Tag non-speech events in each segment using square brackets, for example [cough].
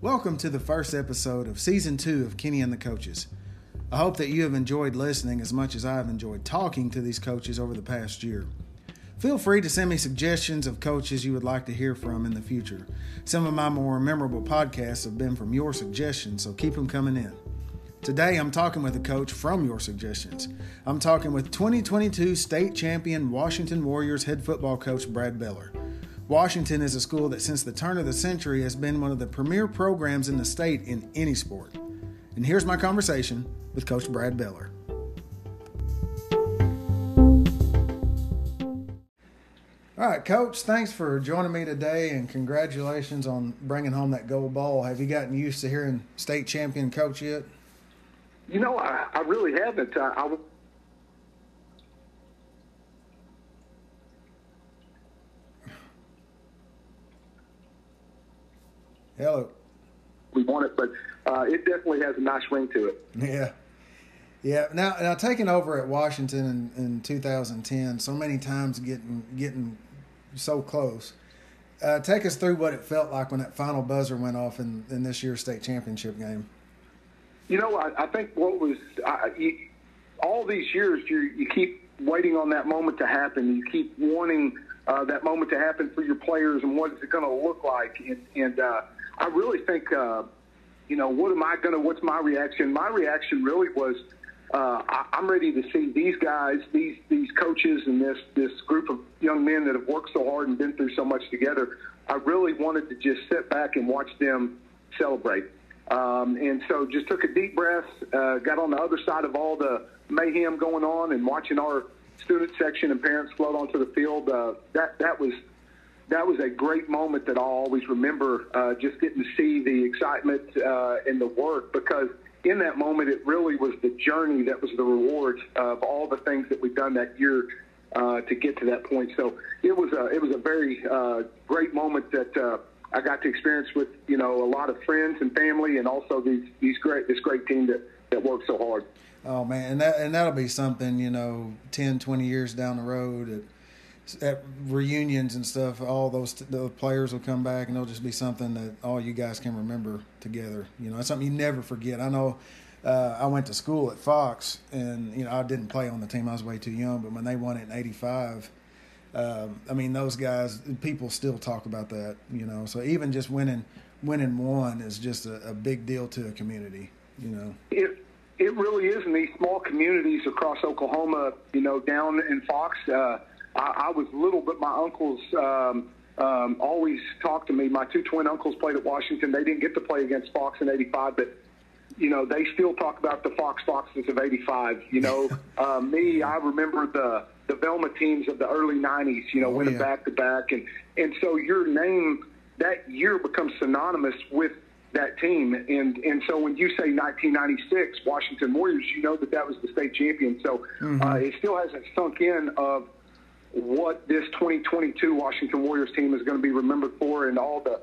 Welcome to the first episode of season two of Kenney and the Coaches. I hope that you have enjoyed listening as much as I have enjoyed talking to these coaches over the past year. Feel free to send me suggestions of coaches you would like to hear from in the future. Some of my more memorable podcasts have been from your suggestions, so keep them coming in. Today, I'm talking with a coach from your suggestions. I'm talking with 2022 state champion Washington Warriors head football coach Brad Beller. Washington is a school that since the turn of the century has been one of the premier programs in the state in any sport. And here's my conversation with Coach Brad Beller. All right, Coach, thanks for joining me today and congratulations on bringing home that gold ball. Have you gotten used to hearing state champion coach yet? You know, I, I really haven't. I, I Hello. We want it, but uh, it definitely has a nice ring to it. Yeah. Yeah. Now, now taking over at Washington in, in 2010, so many times getting getting so close. Uh, take us through what it felt like when that final buzzer went off in, in this year's state championship game. You know, I, I think what was I, you, all these years, you you keep waiting on that moment to happen. You keep wanting uh, that moment to happen for your players, and what is it going to look like? And, and uh, I really think, uh, you know, what am I going to, what's my reaction? My reaction really was, uh, I, I'm ready to see these guys, these these coaches, and this this group of young men that have worked so hard and been through so much together. I really wanted to just sit back and watch them celebrate. Um, and so just took a deep breath, uh, got on the other side of all the mayhem going on, and watching our student section and parents float onto the field. Uh, that that was that was a great moment that I'll always remember. Uh, just getting to see the excitement uh, and the work because in that moment it really was the journey that was the reward of all the things that we've done that year uh, to get to that point. So it was a it was a very uh, great moment that. Uh, I got to experience with you know a lot of friends and family, and also these these great this great team that that worked so hard. Oh man, and that and that'll be something you know 10, 20 years down the road at, at reunions and stuff. All those the players will come back, and it'll just be something that all you guys can remember together. You know, it's something you never forget. I know. Uh, I went to school at Fox, and you know I didn't play on the team. I was way too young. But when they won it in '85, um, I mean, those guys, people still talk about that, you know. So even just winning, winning one is just a, a big deal to a community, you know. It it really is in these small communities across Oklahoma. You know, down in Fox, uh, I, I was little, but my uncles um, um, always talked to me. My two twin uncles played at Washington. They didn't get to play against Fox in '85, but you know, they still talk about the Fox Foxes of '85. You know, [laughs] uh, me, I remember the the Velma teams of the early '90s. You know, Oh, winning yeah. back to back, and and so your name that year becomes synonymous with that team. And and so when you say 1996 Washington Warriors, you know that that was the state champion. So uh, it still hasn't sunk in of what this 2022 Washington Warriors team is going to be remembered for, and all the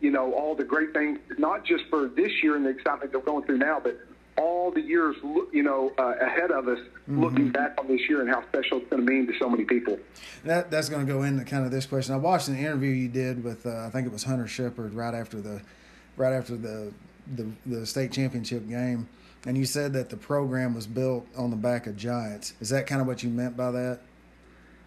you know, all the great things, not just for this year and the excitement they're going through now, but all the years, you know, uh, ahead of us, looking back on this year and how special it's going to mean to so many people. That that's going to go into kind of this question. I watched an interview you did with uh, I think it was Hunter Shepard right after the right after the, the the state championship game, and you said that the program was built on the back of giants. Is that kind of what you meant by that?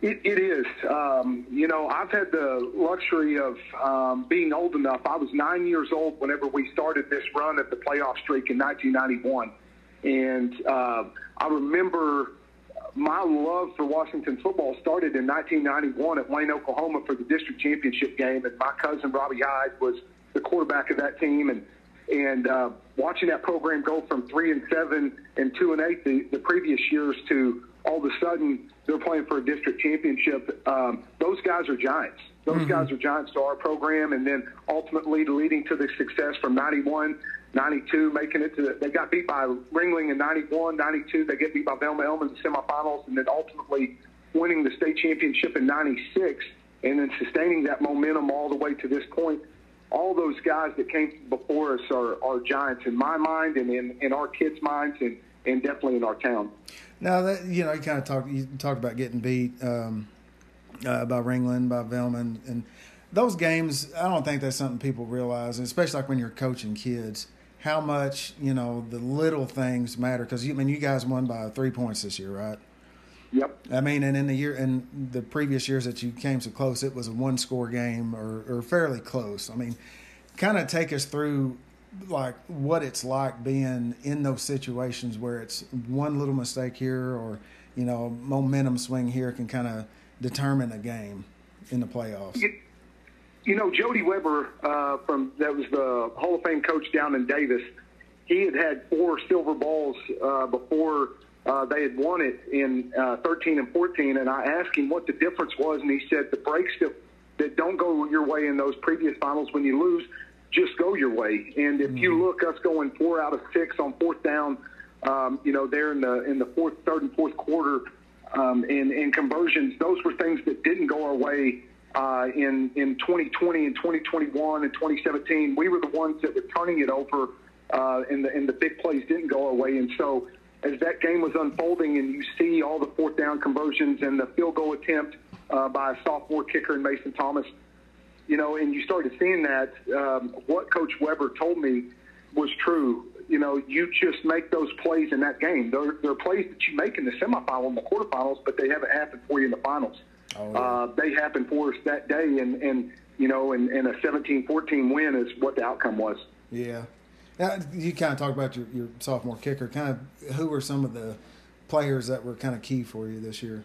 It, it is. Um, you know, I've had the luxury of um, being old enough. I was nine years old whenever we started this run at the playoff streak in 1991. And uh, I remember my love for Washington football started in 1991 at Wayne, Oklahoma for the district championship game. And my cousin Robbie Hyde was the quarterback of that team. And and uh, watching that program go from three and seven and two and eight the, the previous years to all of a sudden they're playing for a district championship. Um, those guys are giants. Those guys are giants to our program, and then ultimately leading to the success from 91, 92, making it to the, they got beat by Ringling in 91, 92. They get beat by Velma-Alma in the semifinals, and then ultimately winning the state championship in 96, and then sustaining that momentum all the way to this point all those guys that came before us are, are giants in my mind and in, in our kids' minds and, and definitely in our town. Now that you know, you kind of talked you talked about getting beat um, uh, by Ringling, by Velman, and those games, I don't think that's something people realize, especially like when you're coaching kids, how much you know the little things matter. Because you I mean you guys won by three points this year, right? Yep. I mean, and in the year in the previous years that you came so close, it was a one score game or, or fairly close. I mean, kind of take us through like what it's like being in those situations where it's one little mistake here or you know momentum swing here can kind of determine a game in the playoffs. You, you know, Jody Weber uh, from that was the Hall of Fame coach down in Davis. He had had four silver balls uh, before uh, they had won it in uh, 13 and 14, and I asked him what the difference was, and he said the breaks that, that don't go your way in those previous finals when you lose just go your way. And if mm-hmm. you look, us going four out of six on fourth down, um, you know, there in the in the fourth, third, and fourth quarter, um, in in conversions, those were things that didn't go our way. Uh, in in 2020 and 2021 and 2017, we were the ones that were turning it over, uh, and the and the big plays didn't go our way. And so as that game was unfolding and you see all the fourth down conversions and the field goal attempt uh, by a sophomore kicker in Mason Thomas, you know, and you started seeing that, um, what Coach Weber told me was true. You know, you just make those plays in that game. They're, they're plays that you make in the semifinal and the quarterfinals, but they haven't happened for you in the finals. Oh, yeah. uh, they happened for us that day, and, and you know, and, and a 17-14 win is what the outcome was. Yeah. Now, you kind of talk about your, your sophomore kicker. Kind of, who were some of the players that were kind of key for you this year?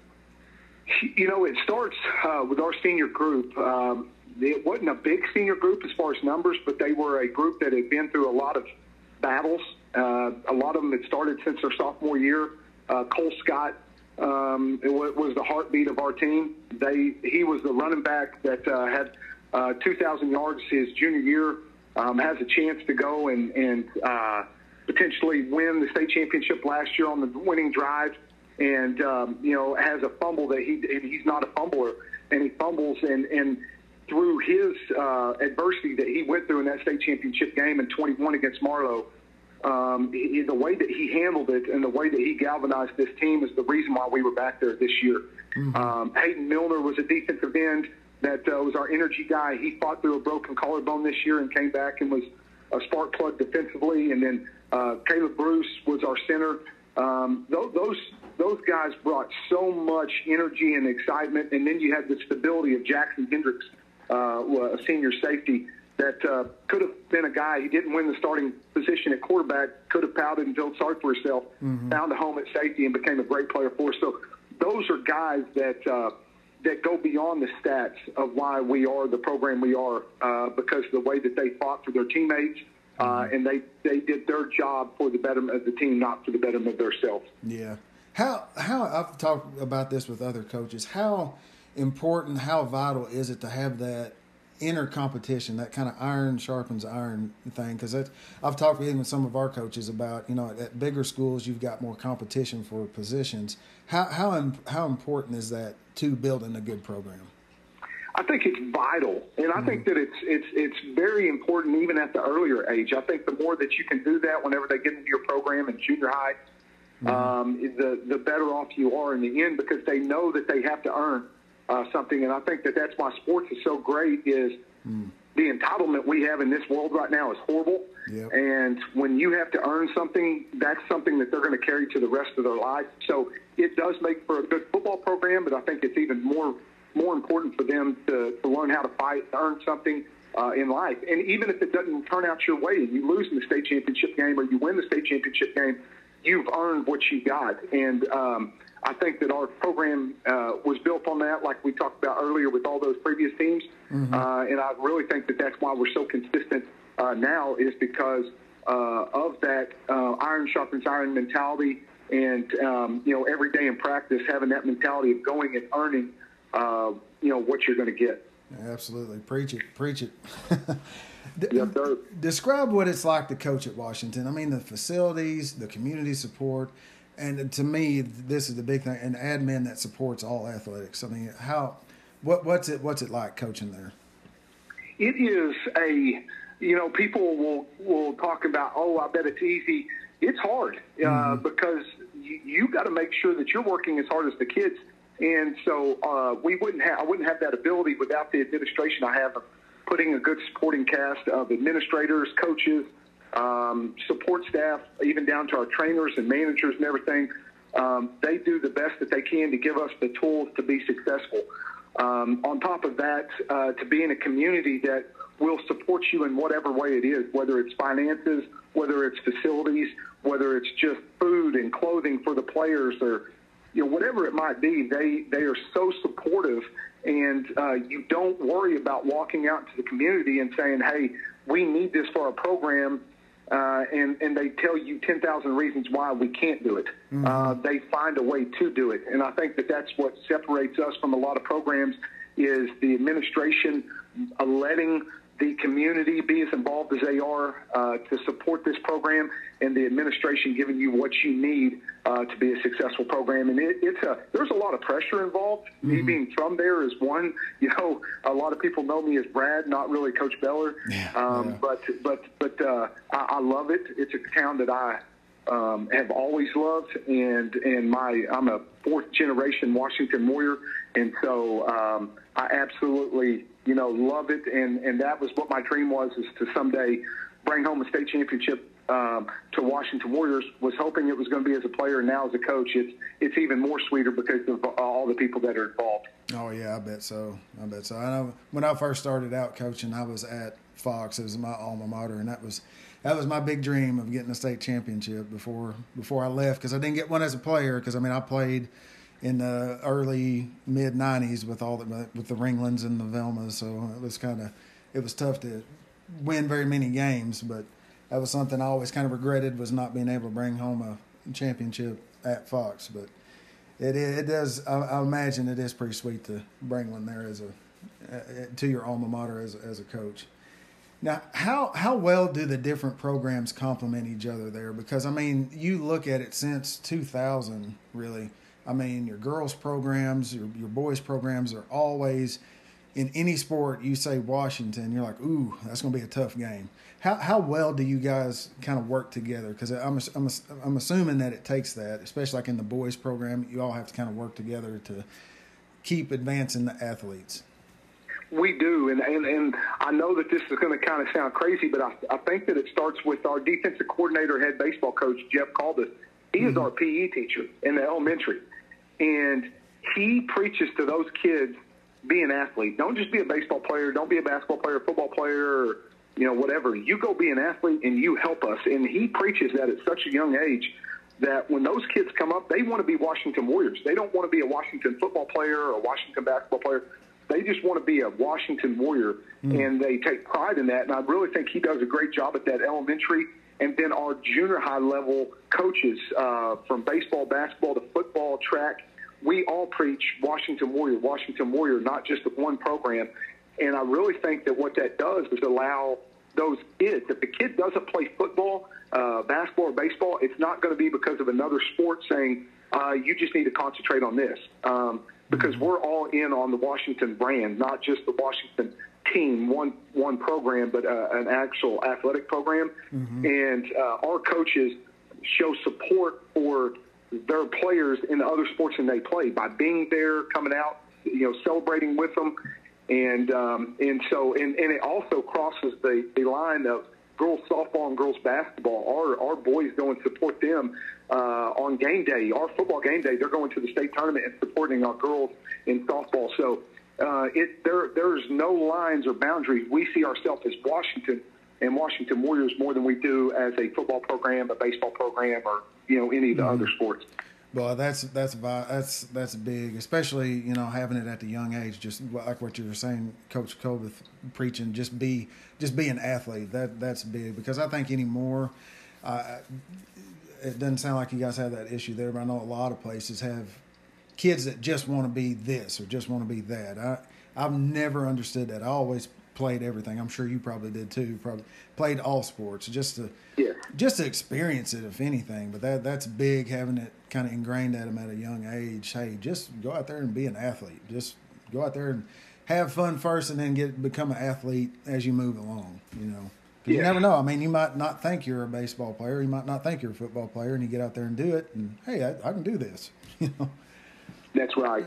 You know, it starts uh, with our senior group. Um, it wasn't a big senior group as far as numbers, but they were a group that had been through a lot of battles. Uh, a lot of them had started since their sophomore year. Uh, Cole Scott um, it was the heartbeat of our team. They he was the running back that uh, had uh, 2,000 yards his junior year um, has a chance to go and, and uh, potentially win the state championship last year on the winning drive, and um, you know has a fumble that he he's not a fumbler, and he fumbles and and through his uh, adversity that he went through in that state championship game in 21 against Marlow. Um, he, the way that he handled it and the way that he galvanized this team is the reason why we were back there this year. Mm-hmm. Um, Hayden Milner was a defensive end that uh, was our energy guy. He fought through a broken collarbone this year and came back and was a spark plug defensively. And then uh, Caleb Bruce was our center. Um, those, those those guys brought so much energy and excitement. And then you had the stability of Jackson Hendricks, uh, a senior safety that uh, could have been a guy. He didn't win the starting position at quarterback. Could have pouted and felt sorry for himself. Mm-hmm. Found a home at safety and became a great player for us. So those are guys that. Uh, that go beyond the stats of why we are the program we are uh, because the way that they fought for their teammates uh, mm-hmm. and they, they did their job for the betterment of the team, not for the betterment of themselves. Yeah. How, how I've talked about this with other coaches. How important, how vital is it to have that inner competition, that kind of iron sharpens iron thing. Because I've talked with even some of our coaches about, you know, at bigger schools you've got more competition for positions. How how how important is that to building a good program? I think it's vital, and I mm-hmm. think that it's it's it's very important even at the earlier age. I think the more that you can do that whenever they get into your program in junior high, mm-hmm. um, the the better off you are in the end because they know that they have to earn uh, something. And I think that that's why sports is so great. Is mm. the entitlement we have in this world right now is horrible. Yep. And when you have to earn something, that's something that they're going to carry to the rest of their life. So it does make for a good football program, but I think it's even more more important for them to, to learn how to fight, earn something uh, in life. And even if it doesn't turn out your way and you lose in the state championship game or you win the state championship game, you've earned what you got. And um, I think that our program uh, was built on that, like we talked about earlier with all those previous teams. Mm-hmm. Uh, and I really think that that's why we're so consistent uh, now is because uh, of that uh, iron sharpens iron mentality, and um, you know every day in practice having that mentality of going and earning, uh, you know what you're going to get. Absolutely, preach it, preach it. [laughs] yes, Describe what it's like to coach at Washington. I mean, the facilities, the community support, and to me, this is the big thing. An admin that supports all athletics. I mean, how, what, what's it, what's it like coaching there? It is a you know, people will will talk about, oh, I bet it's easy. It's hard uh, mm-hmm. because you, you got to make sure that you're working as hard as the kids And so uh, we wouldn't have I wouldn't have that ability without the administration I have of putting a good supporting cast of administrators, coaches, um, support staff, even down to our trainers and managers and everything. Um, they do the best that they can to give us the tools to be successful. Um, on top of that, uh, to be in a community that will support you in whatever way it is, whether it's finances, whether it's facilities, whether it's just food and clothing for the players, or you know whatever it might be. They they are so supportive, and uh, you don't worry about walking out to the community and saying, "Hey, we need this for our program." Uh, and and they tell you ten thousand reasons why we can't do it. Mm-hmm. Uh, they find a way to do it, and I think that that's what separates us from a lot of programs is the administration uh, letting the community be as involved as they are uh, to support this program, and the administration giving you what you need uh, to be a successful program. And it, it's a there's a lot of pressure involved. Mm-hmm. Me being from there is one. [laughs] You know, a lot of people know me as Brad, not really Coach Beller. Yeah, um, yeah. But but but uh, I, I love it. It's a town that I um, have always loved, and and my I'm a fourth generation Washington Warrior, and so um, I absolutely you know love it, and and that was what my dream was is to someday bring home a state championship um, to Washington Warriors. Was hoping it was going to be as a player, and now as a coach, it's it's even more sweeter because of all the people that are involved. Oh yeah, I bet so. I bet so. I know when I first started out coaching, I was at Fox. It was my alma mater, and that was that was my big dream of getting a state championship before before I left because I didn't get one as a player because I mean I played in the early mid '90s with all the with the Ringlings and the Velmas, so it was kind of it was tough to win very many games, but that was something I always kind of regretted was not being able to bring home a championship at Fox, but. It, it does. I, I imagine it is pretty sweet to bring one there as a to your alma mater as as a coach. Now, how how well do the different programs complement each other there? Because I mean, you look at it since 2000, really. I mean, your girls programs, your your boys programs are always in any sport. You say Washington, you're like, ooh, that's going to be a tough game. How how well do you guys kind of work together? Because I'm, I'm I'm assuming that it takes that, especially like in the boys program, you all have to kind of work together to keep advancing the athletes. We do, and, and, and I know that this is going to kind of sound crazy, but I, I think that it starts with our defensive coordinator, head baseball coach, Jeff Caldas. He mm-hmm. is our PE teacher in the elementary, and he preaches to those kids be an athlete. Don't just be a baseball player. Don't be a basketball player, football player, or you know whatever. You go be an athlete, and you help us. And he preaches that at such a young age that when those kids come up, they want to be Washington Warriors. They don't want to be a Washington football player or a Washington basketball player. They just want to be a Washington Warrior, mm. and they take pride in that. And I really think he does a great job at that elementary. And then our junior high level coaches uh, from baseball, basketball to football, track, we all preach Washington Warrior, Washington Warrior, not just the one program. And I really think that what that does is allow those kids, if the kid doesn't play football, uh, basketball, or baseball, it's not going to be because of another sport saying, uh, you just need to concentrate on this. Um, because we're all in on the Washington brand, not just the Washington team, one one program, but uh, an actual athletic program. Mm-hmm. And uh, our coaches show support for their players in the other sports than they play by being there, coming out, you know, celebrating with them, and um, and so and, and it also crosses the, the line of girls softball and girls basketball. Our our boys go and support them uh, on game day, our football game day. They're going to the state tournament and supporting our girls in softball. So uh, it there there's no lines or boundaries. We see ourselves as Washington and Washington Warriors more than we do as a football program, a baseball program, or you know any of the mm-hmm. other sports. Well, that's that's that's that's big, especially you know having it at the young age. Just like what you were saying, Coach Colbeth preaching, just be just be an athlete. That that's big because I think anymore, uh, it doesn't sound like you guys have that issue there, but I know a lot of places have kids that just want to be this or just want to be that. I I've never understood that. I always played everything. I'm sure you probably did too. Probably played all sports just to yeah. just to experience it, if anything. But that that's big having it kind of ingrained at them at a young age. Hey, just go out there and be an athlete. Just go out there and have fun first, and then get become an athlete as you move along. You know. Yeah. You never know. I mean, you might not think you're a baseball player. You might not think you're a football player, and you get out there and do it. And hey, I, I can do this. [laughs] You know. That's right.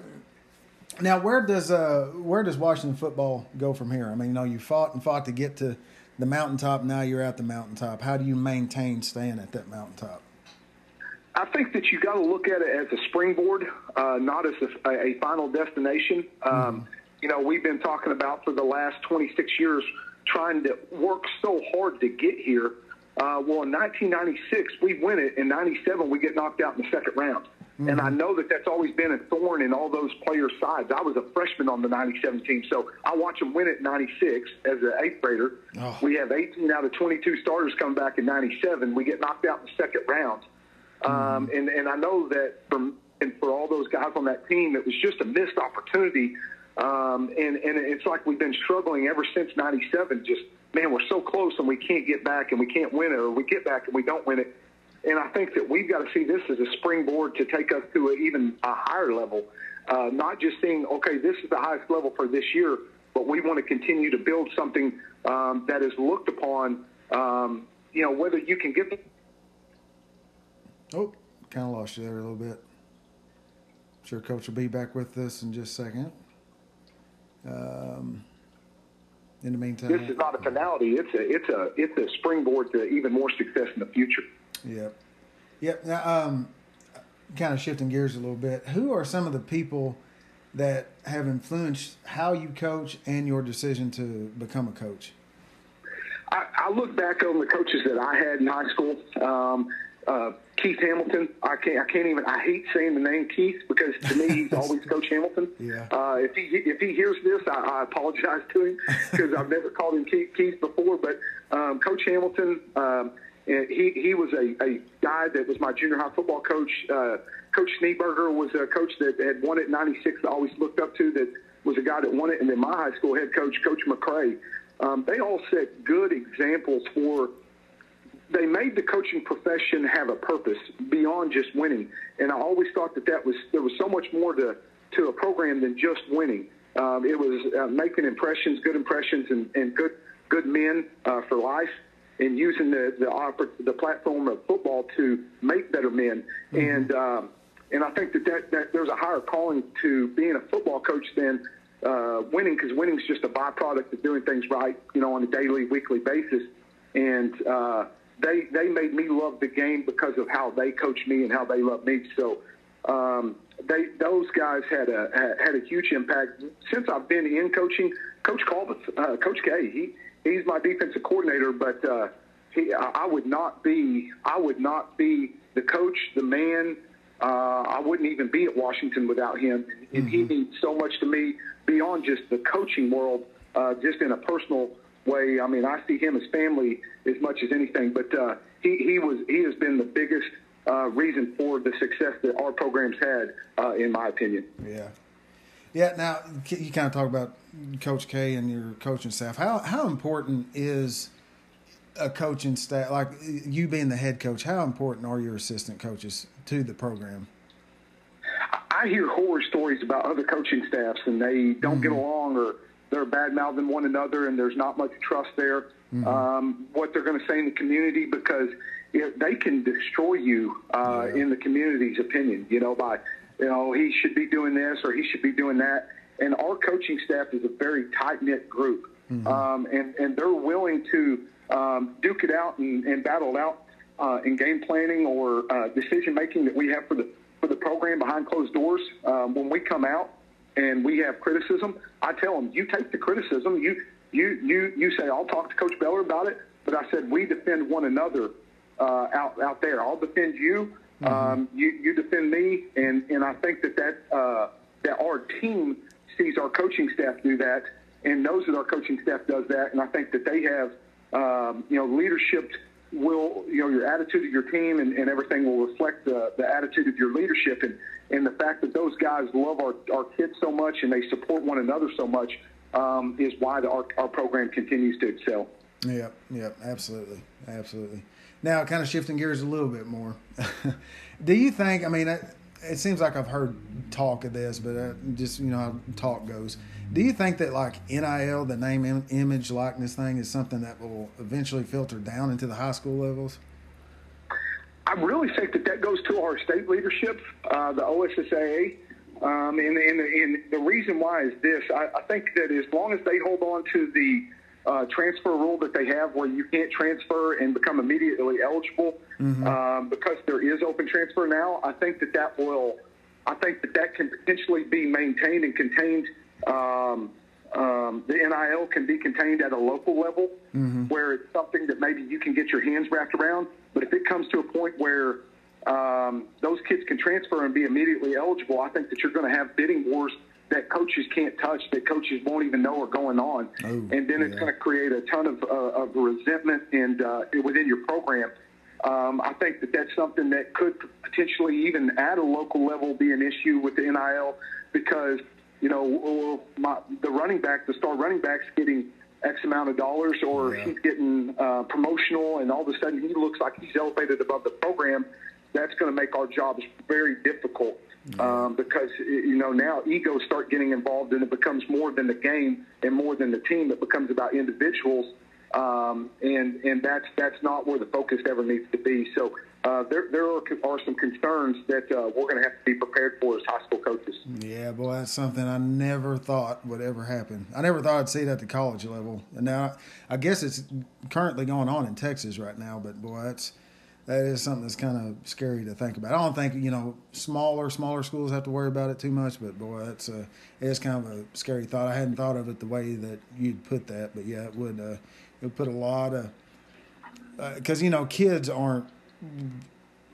Now, where does uh, where does Washington football go from here? I mean, you know, you fought and fought to get to the mountaintop. Now you're at the mountaintop. How do you maintain staying at that mountaintop? I think that you got to look at it as a springboard, uh, not as a, a, final destination. Um, mm-hmm. You know, we've been talking about for the last 26 years trying to work so hard to get here. Uh, well, in 1996, we win it. In 97, we get knocked out in the second round. Mm-hmm. And I know that that's always been a thorn in all those players' sides. I was a freshman on the 97 team, so I watch them win it in 96 as an eighth grader. Oh. We have 18 out of 22 starters come back in 97. We get knocked out in the second round. Um, mm-hmm. Um, and, and I know that from and for all those guys on that team, it was just a missed opportunity. Um, and, and it's like we've been struggling ever since 97. Just, man, we're so close and we can't get back and we can't win it, or we get back and we don't win it. And I think that we've got to see this as a springboard to take us to a, even a higher level. Uh, not just saying, okay, this is the highest level for this year, but we want to continue to build something um, that is looked upon. Um, you know, whether you can get the Oh, kind of lost you there a little bit. I'm sure Coach will be back with us in just a second. Um, in the meantime, this is not a finality. It's a it's a it's a springboard to even more success in the future. Yep, yep. Now, um, kind of shifting gears a little bit. Who are some of the people that have influenced how you coach and your decision to become a coach? I, I look back on the coaches that I had in high school. Um, uh, Keith Hamilton. I can't. I can't even. I hate saying the name Keith because to me he's [laughs] always Coach Hamilton. Yeah. Uh, if he if he hears this, I, I apologize to him [laughs] because I've never called him Keith, Keith before. But um, Coach Hamilton, um, he he was a, a guy that was my junior high football coach. Uh, coach Schneeberger was a coach that had won it '96. I always looked up to. That was a guy that won it. And then my high school head coach, Coach McCray. Um, they all set good examples for they made the coaching profession have a purpose beyond just winning. And I always thought that that was there was so much more to to a program than just winning. Um, it was uh, making impressions, good impressions, and, and good good men uh, for life, and using the the, the platform of football to make better men. Mm-hmm. And um, and I think that, that that there's a higher calling to being a football coach than uh, winning, because winning is just a byproduct of doing things right, you know, on a daily, weekly basis. And uh, they they made me love the game because of how they coached me and how they loved me. So um, they those guys had a had a huge impact since I've been in coaching. Coach Colbert, uh, Coach K, he he's my defensive coordinator, but uh, he I would not be I would not be the coach, the man. Uh, I wouldn't even be at Washington without him. And mm-hmm. he means so much to me beyond just the coaching world, uh, just in a personal way. I mean, I see him as family as much as anything. But uh, he he was he has been the biggest uh, reason for the success that our programs had, uh, in my opinion. Yeah, yeah. Now you kind of talk about Coach K and your coaching staff. How how important is a coaching staff like you being the head coach? How important are your assistant coaches to the program? I hear horror stories about other coaching staffs and they don't mm-hmm. get along or they're bad mouthing one another and there's not much trust there. Mm-hmm. Um, what they're going to say in the community because they can destroy you uh, yeah. in the community's opinion. You know, by you know he should be doing this or he should be doing that. And our coaching staff is a very tight knit group, mm-hmm. um, and and they're willing to um, duke it out and, and battle it out uh, in game planning or uh, decision making that we have for the for the program behind closed doors. Um, when we come out and we have criticism, I tell them, you take the criticism. You you you you say, I'll talk to Coach Beller about it. But I said we defend one another uh, out out there. I'll defend you. Mm-hmm. Um, you you defend me, and and I think that that uh, that our team sees our coaching staff do that and knows that our coaching staff does that, and I think that they have um, you know leadership will you know your attitude of your team and, and everything will reflect the, the attitude of your leadership and and the fact that those guys love our, our kids so much and they support one another so much um, is why the, our, our program continues to excel. Yeah, yeah, absolutely, absolutely. Now, kind of shifting gears a little bit more. [laughs] Do you think? I mean, it, it, seems like I've heard talk of this, but uh, just you know how talk goes. Do you think that like NIL, the name, Im- image, likeness thing, is something that will eventually filter down into the high school levels? I really think that that goes to our state leadership, uh, the OSSAA. Um, and, and, and the reason why is this: I, I think that as long as they hold on to the uh, transfer rule that they have, where you can't transfer and become immediately eligible, mm-hmm. um, because there is open transfer now, I think that that will, I think that that can potentially be maintained and contained. Um, um, the NIL can be contained at a local level, mm-hmm. where it's something that maybe you can get your hands wrapped around. But if it comes to a point where um, those kids can transfer and be immediately eligible, I think that you're going to have bidding wars that coaches can't touch, that coaches won't even know are going on, oh, and then it's going to create a ton of, uh, of resentment and uh, within your program. Um, I think that that's something that could potentially even at a local level be an issue with the NIL because you know my, the running back, the star running back's getting X amount of dollars, or yeah. he's getting uh, promotional, and all of a sudden he looks like he's elevated above the program. That's going to make our jobs very difficult um, because you know now egos start getting involved, and it becomes more than the game and more than the team. It becomes about individuals, um, and and that's that's not where the focus ever needs to be. So uh, there there are, are, some concerns that uh, we're going to have to be prepared for as high school coaches. Yeah, boy, that's something I never thought would ever happen. I never thought I'd see it at the college level, and now I guess it's currently going on in Texas right now. But boy, that's that is something that's kind of scary to think about. I don't think you know smaller smaller schools have to worry about it too much, but boy, that's a it's kind of a scary thought. I hadn't thought of it the way that you'd put that, but yeah, it would uh, it would put a lot of because uh, you know kids aren't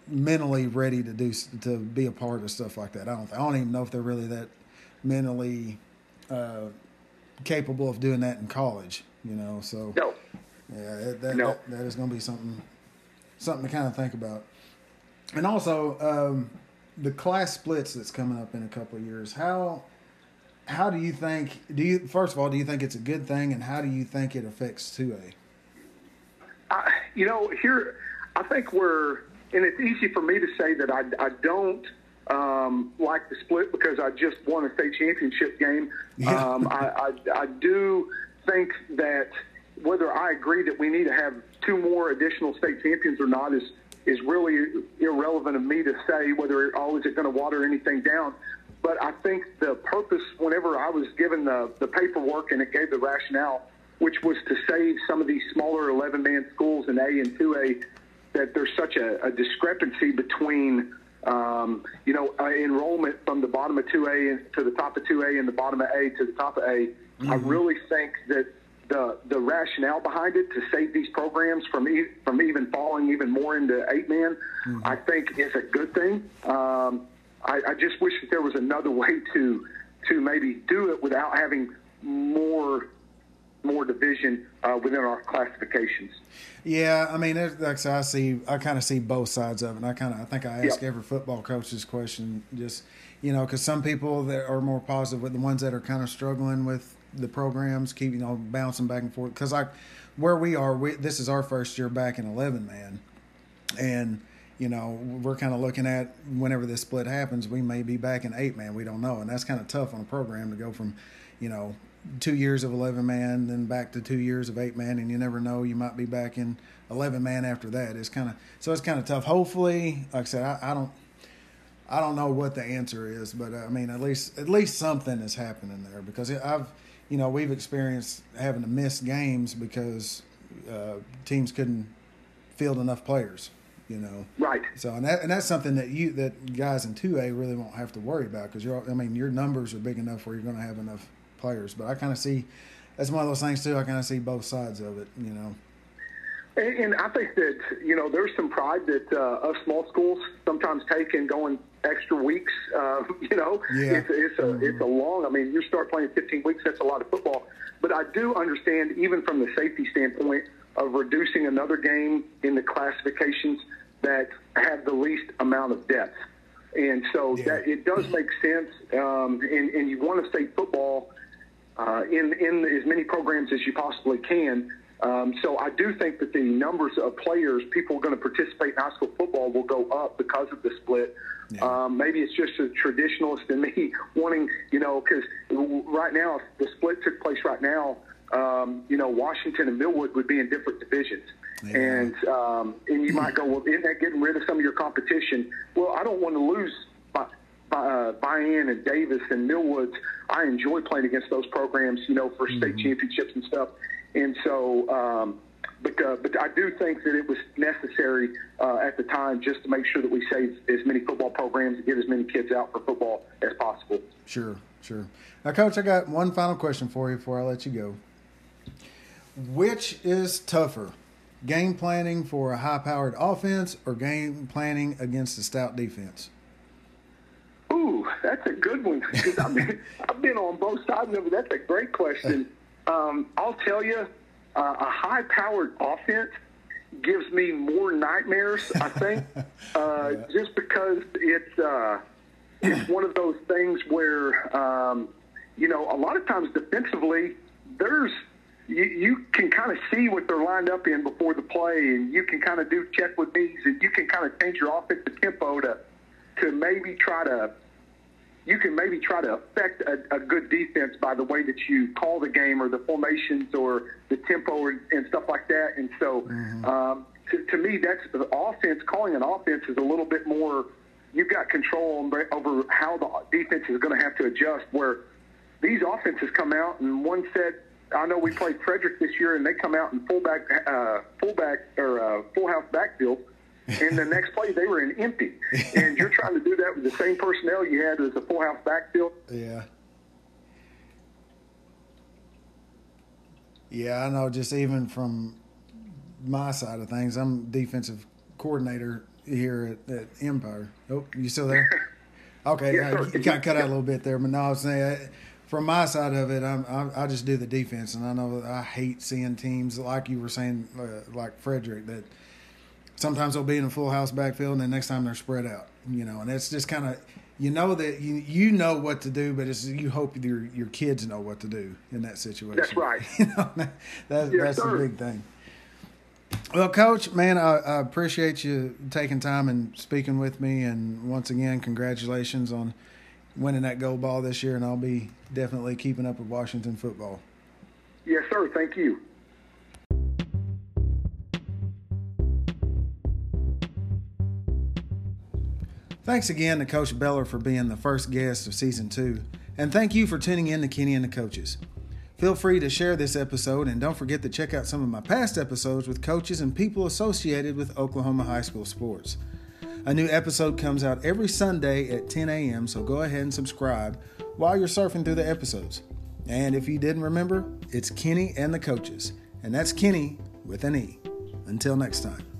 mentally ready to do to be a part of stuff like that. I don't I don't even know if they're really that mentally uh, capable of doing that in college. You know, so no. yeah, that, no. that, that is going to be something something to kind of think about. And also, um, the class splits that's coming up in a couple of years. How how do you think? Do you first of all, do you think it's a good thing, and how do you think it affects two A? You know, here I think we're, and it's easy for me to say that I, I don't um, like the split because I just won a state championship game. Yeah. Um, I, I, I do think that whether I agree that we need to have two more additional state champions or not is is really irrelevant of me to say whether oh is it going to water anything down. But I think the purpose, whenever I was given the, the paperwork and it gave the rationale, which was to save some of these smaller 11 man schools in A and 2A, that there's such a, a discrepancy between, um, you know, uh, enrollment from the bottom of 2A to the top of 2A and the bottom of A to the top of A. Mm-hmm. I really think that the the rationale behind it to save these programs from e- from even falling even more into eight man, mm-hmm. I think is a good thing. Um, I, I just wish that there was another [laughs] way to to maybe do it without having more more division uh, within our classifications. Yeah, I mean, like I see, I kind of see both sides of it. And I kind of, I think I ask yep. every football coach this question, just you know, because some people that are more positive with the ones that are kind of struggling with the programs, keep you know bouncing back and forth. Because like where we are, we, this is our first year back in eleven man, and you know we're kind of looking at whenever this split happens, we may be back in eight man. We don't know, and that's kind of tough on a program to go from you know two years of 11 man then back to two years of eight man and you never know you might be back in 11 man after that it's kind of so it's kind of tough hopefully like i said I, I, don't i don't know what the answer is but uh, i mean at least at least something is happening there because i've you know, we've experienced having to miss games because uh, teams couldn't field enough players. You know, right? So, and that and that's something that you that guys in two A really won't have to worry about because you're. I mean, your numbers are big enough where you're going to have enough players. But I kind of see that's one of those things too. I kind of see both sides of it. You know. And, and I think that you know there's some pride that uh, us small schools sometimes take in going extra weeks. Uh, [laughs] you know, yeah. it's, it's a mm-hmm. it's a long. I mean, you start playing 15 weeks. That's a lot of football. But I do understand, even from the safety standpoint, of reducing another game in the classifications that have the least amount of depth. And so yeah. that it does make sense. Um, and, and you want to stay football uh, in in as many programs as you possibly can. Um, so I do think that the numbers of players, people going to participate in high school football, will go up because of the split. Yeah. Um, maybe it's just a traditionalist in me [laughs] wanting, you know, because right now, if the split took place right now, um, you know, Washington and Millwood would be in different divisions. Yeah. And um, and you might go, well, isn't that getting rid of some of your competition? Well, I don't want to lose. Uh, Buy-in and Davis and Millwoods, I enjoy playing against those programs, you know, for state mm-hmm. championships and stuff. And so, um, but uh, but I do think that it was necessary uh, at the time just to make sure that we save as many football programs and get as many kids out for football as possible. Sure, sure. Now, Coach, I got one final question for you before I let you go. Which is tougher, game planning for a high-powered offense or game planning against a stout defense? That's a good one because I've been [laughs] I've been on both sides of it. That's a great question. Um, I'll tell you, uh, a high-powered offense gives me more nightmares. I think [laughs] uh, yeah. just because it's uh, it's one of those things where um, you know a lot of times defensively there's you, you can kind of see what they're lined up in before the play, and you can kind of do check with these, and you can kind of change your offensive tempo to to maybe try to you can maybe try to affect a, a good defense by the way that you call the game or the formations or the tempo or, and stuff like that. And so, mm-hmm. um, to, to me, that's the offense. Calling an offense is a little bit more. You've got control over how the defense is going to have to adjust. Where these offenses come out and one said, I know we played Frederick this year, and they come out in fullback, uh, fullback or uh, full house backfield and the next play they were in empty. And you're trying to do that with the same personnel you had as a full house backfield. Yeah. Yeah, I know. Just even from my side of things, I'm defensive coordinator here at, at Empire. Oh, you still there? [laughs] Okay, yeah, you got cut out a little bit there, but no, I was saying from my side of it, I'm, I, I just do the defense, and I know I hate seeing teams like you were saying, uh, like Frederick, that sometimes they'll be in a full house backfield, and the next time they're spread out. You know, and it's just kind of you know that you you know what to do, but it's you hope your your kids know what to do in that situation. That's right. [laughs] you know, that, that's yes, that's the big thing. Well, Coach, man, I, I, appreciate you taking time and speaking with me, and once again, congratulations on winning that gold ball this year. And I'll be definitely keeping up with Washington football. Yes, sir. Thank you. Thanks again to Coach Beller for being the first guest of season two, and thank you for tuning in to Kenney and the Coaches. Feel free to share this episode, and don't forget to check out some of my past episodes with coaches and people associated with Oklahoma high school sports. A new episode comes out every Sunday at 10 a.m., so go ahead and subscribe while you're surfing through the episodes. And if you didn't remember, it's Kenney and the Coaches, and that's Kenney with an E. Until next time.